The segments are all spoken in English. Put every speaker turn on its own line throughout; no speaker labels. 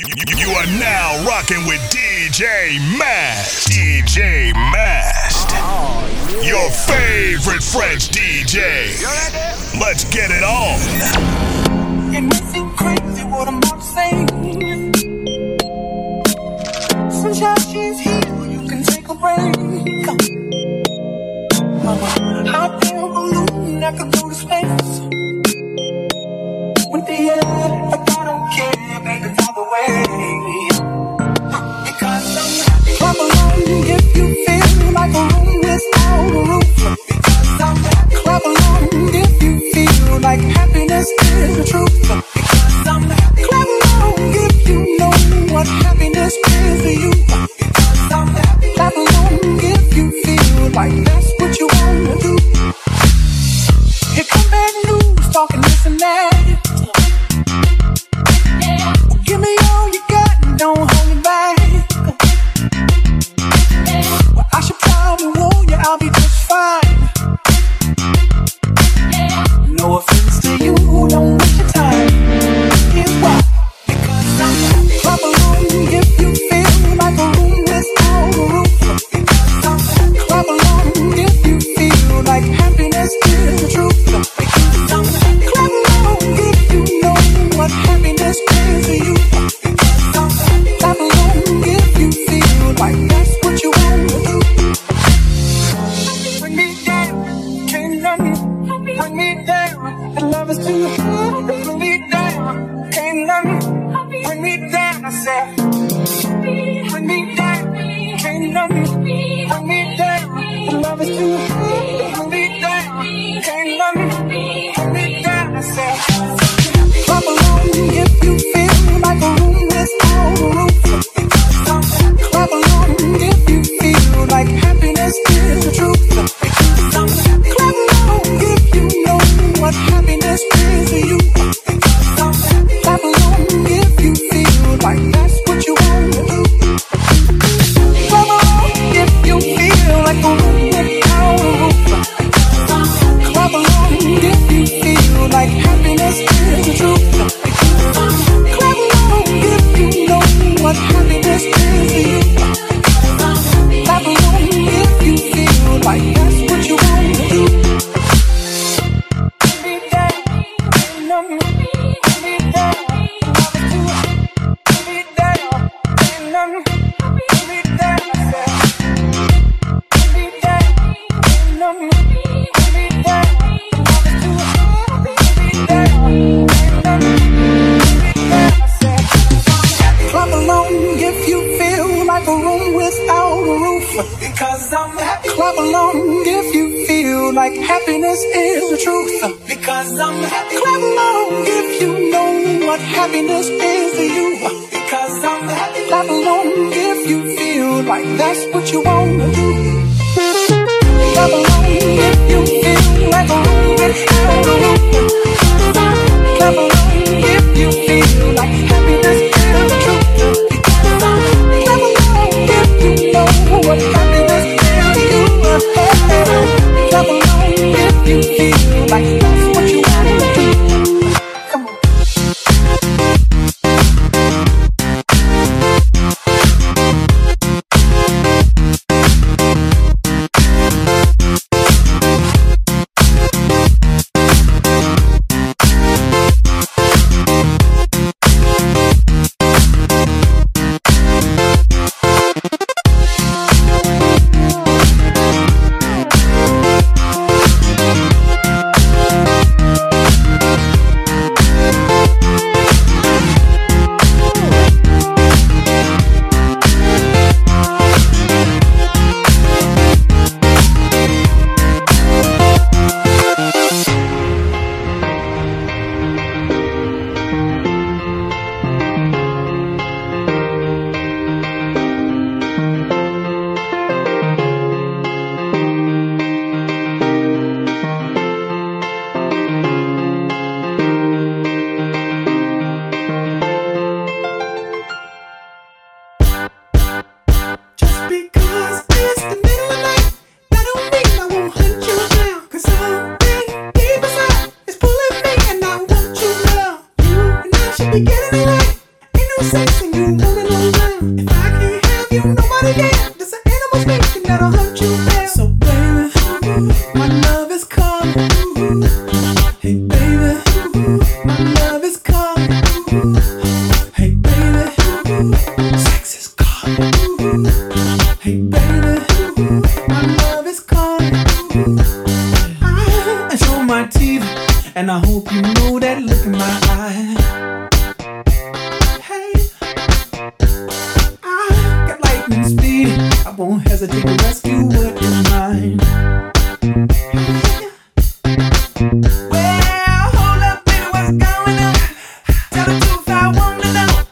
You are now rocking with DJ Mast. DJ Mast. Your favorite French DJ. Let's get it on.
Crazy what I'm about to say. She's here. You can take a break. Mama, a balloon. I go to space. With the air.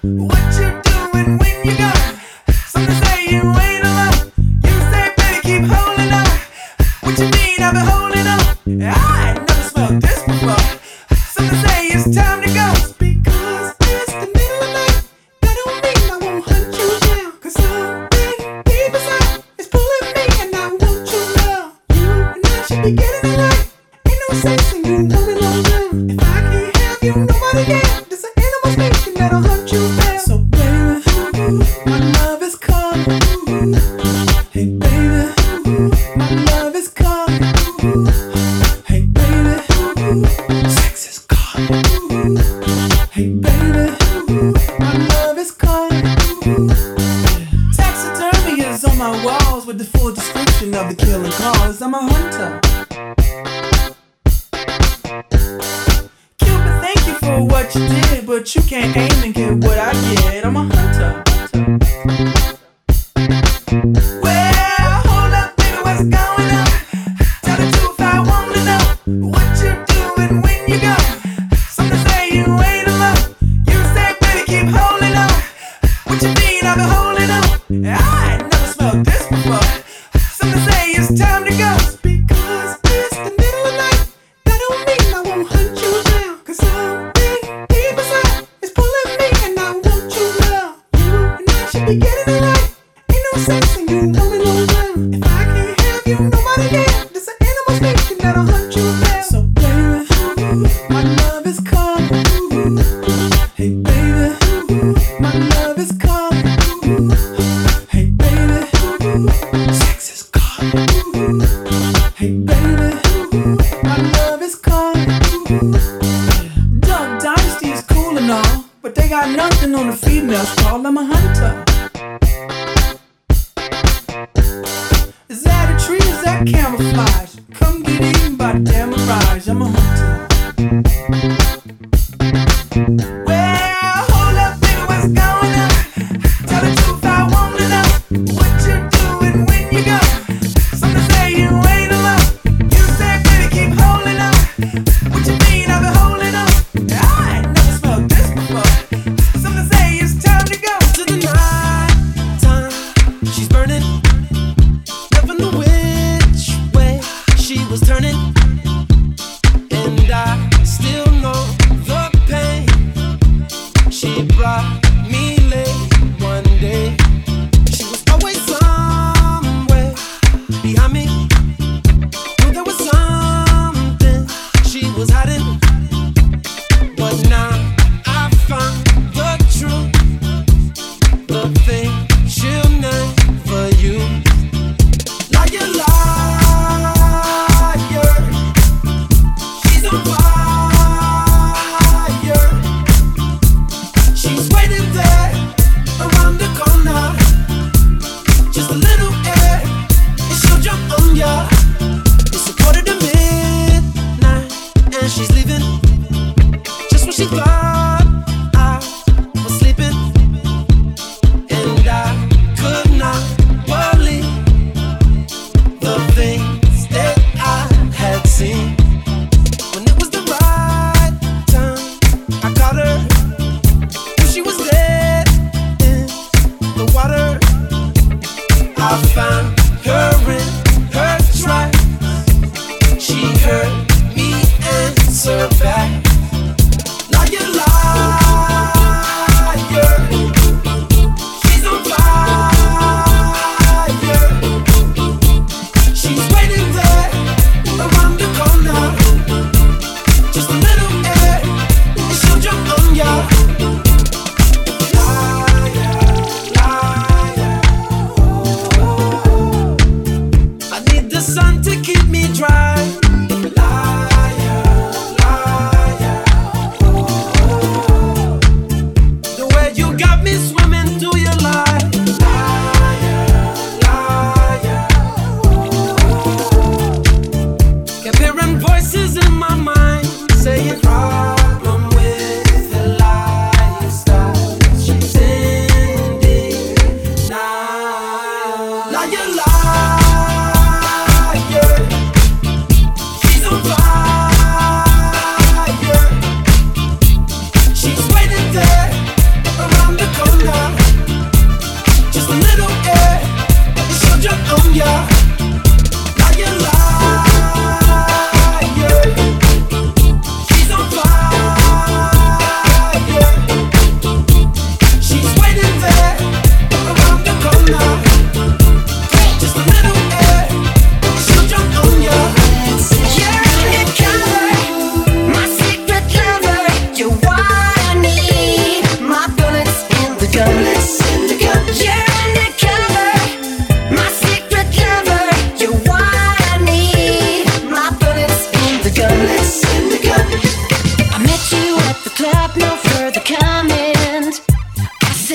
What? Duck Dynasty is cool and all, but they got nothing on the females. Call them a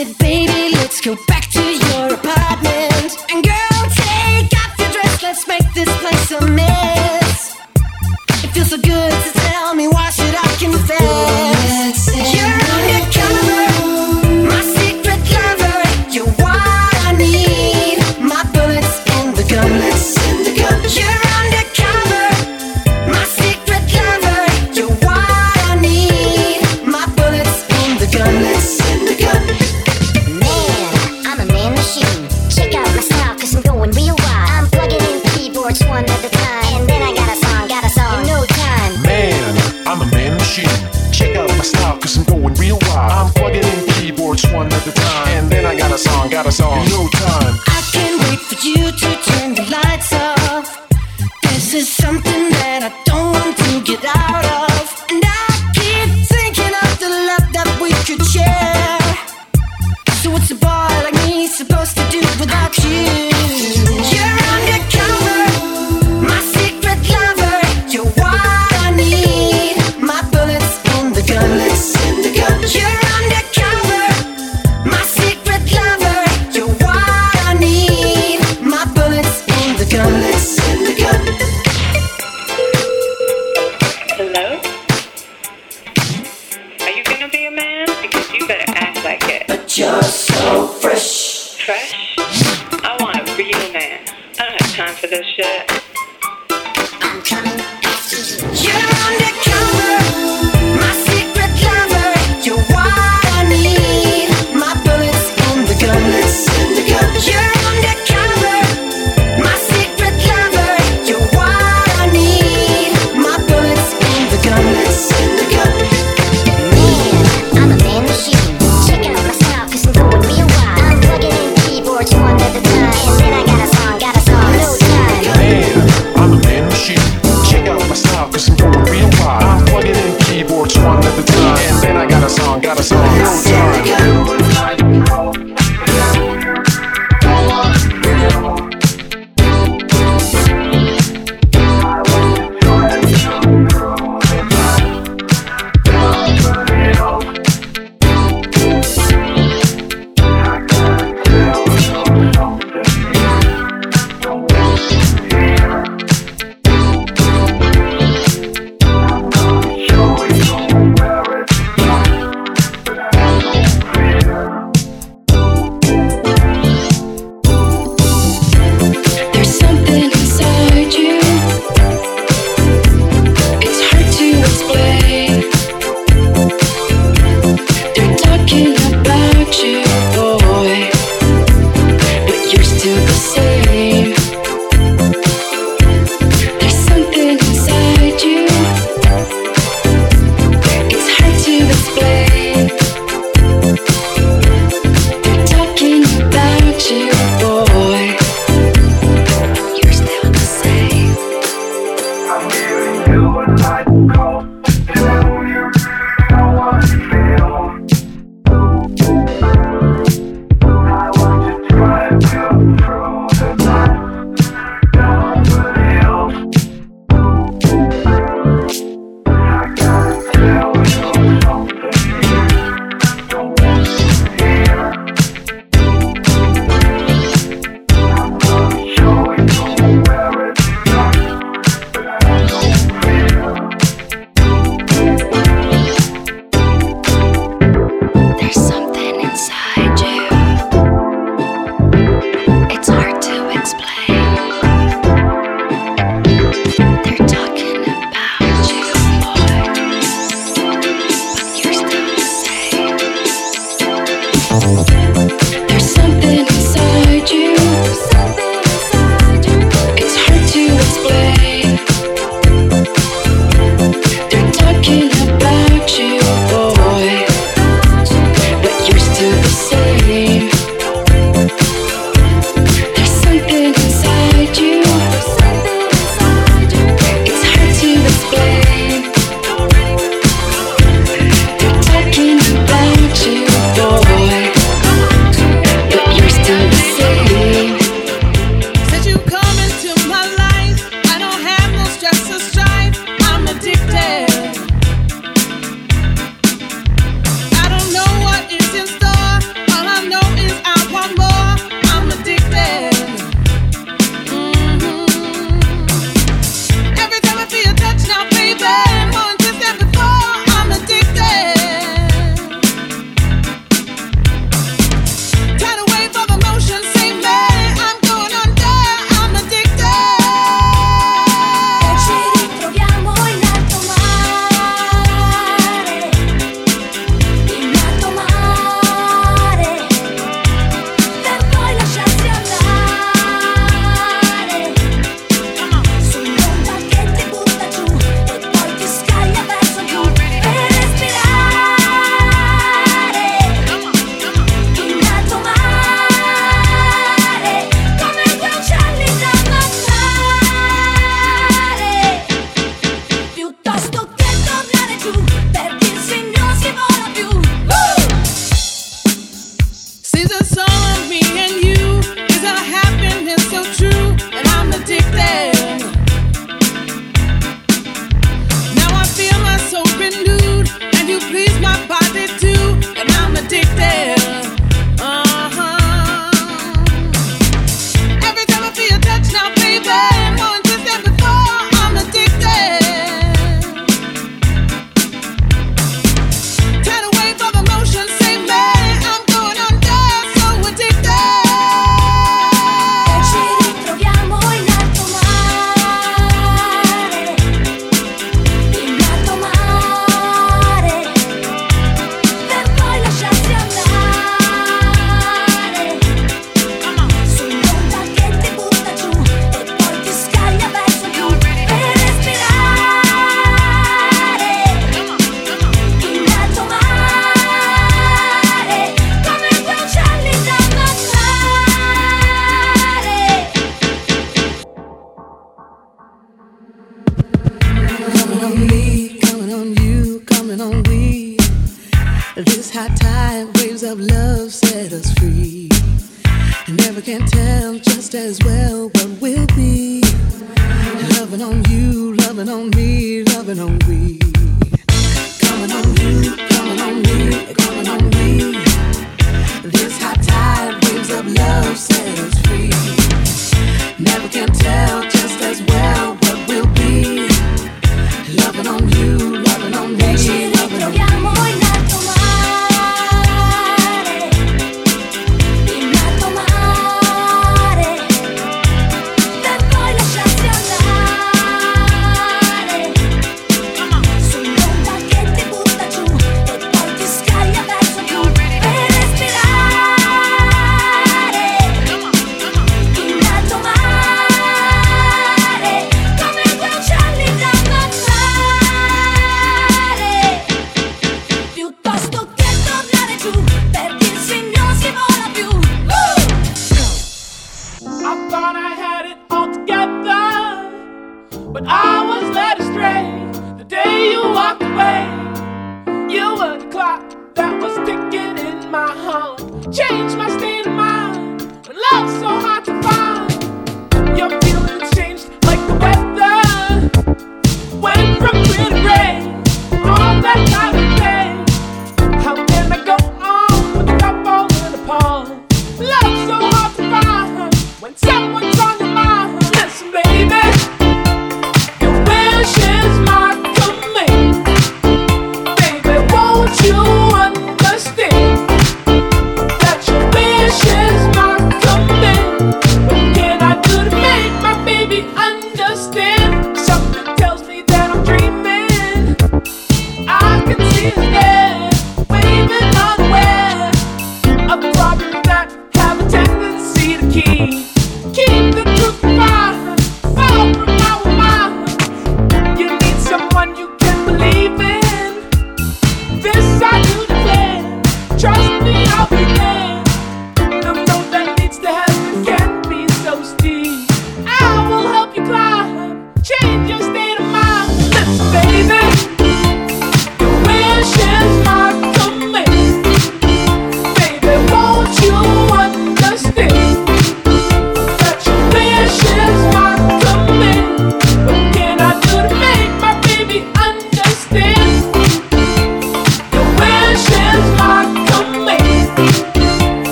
Man,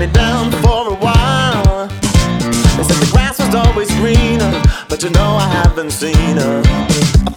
been down for a while. They said
the
grass was always greener, but you know I
haven't seen her.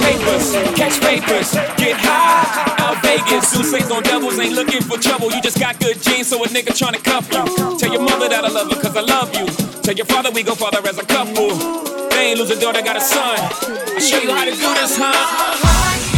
papers, catch papers, get high. Out Vegas, Sousa's on devils, ain't looking for trouble. You just got good genes, so a nigga tryna cuff you. Tell your mother that I love her, cause I love you. Tell your father we go father as a couple. They ain't losing daughter, got a son. i show you how to do this, huh?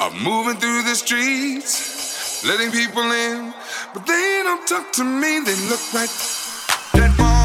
of
moving through the streets, letting people in, but they don't talk to me. They look
like dead bodies.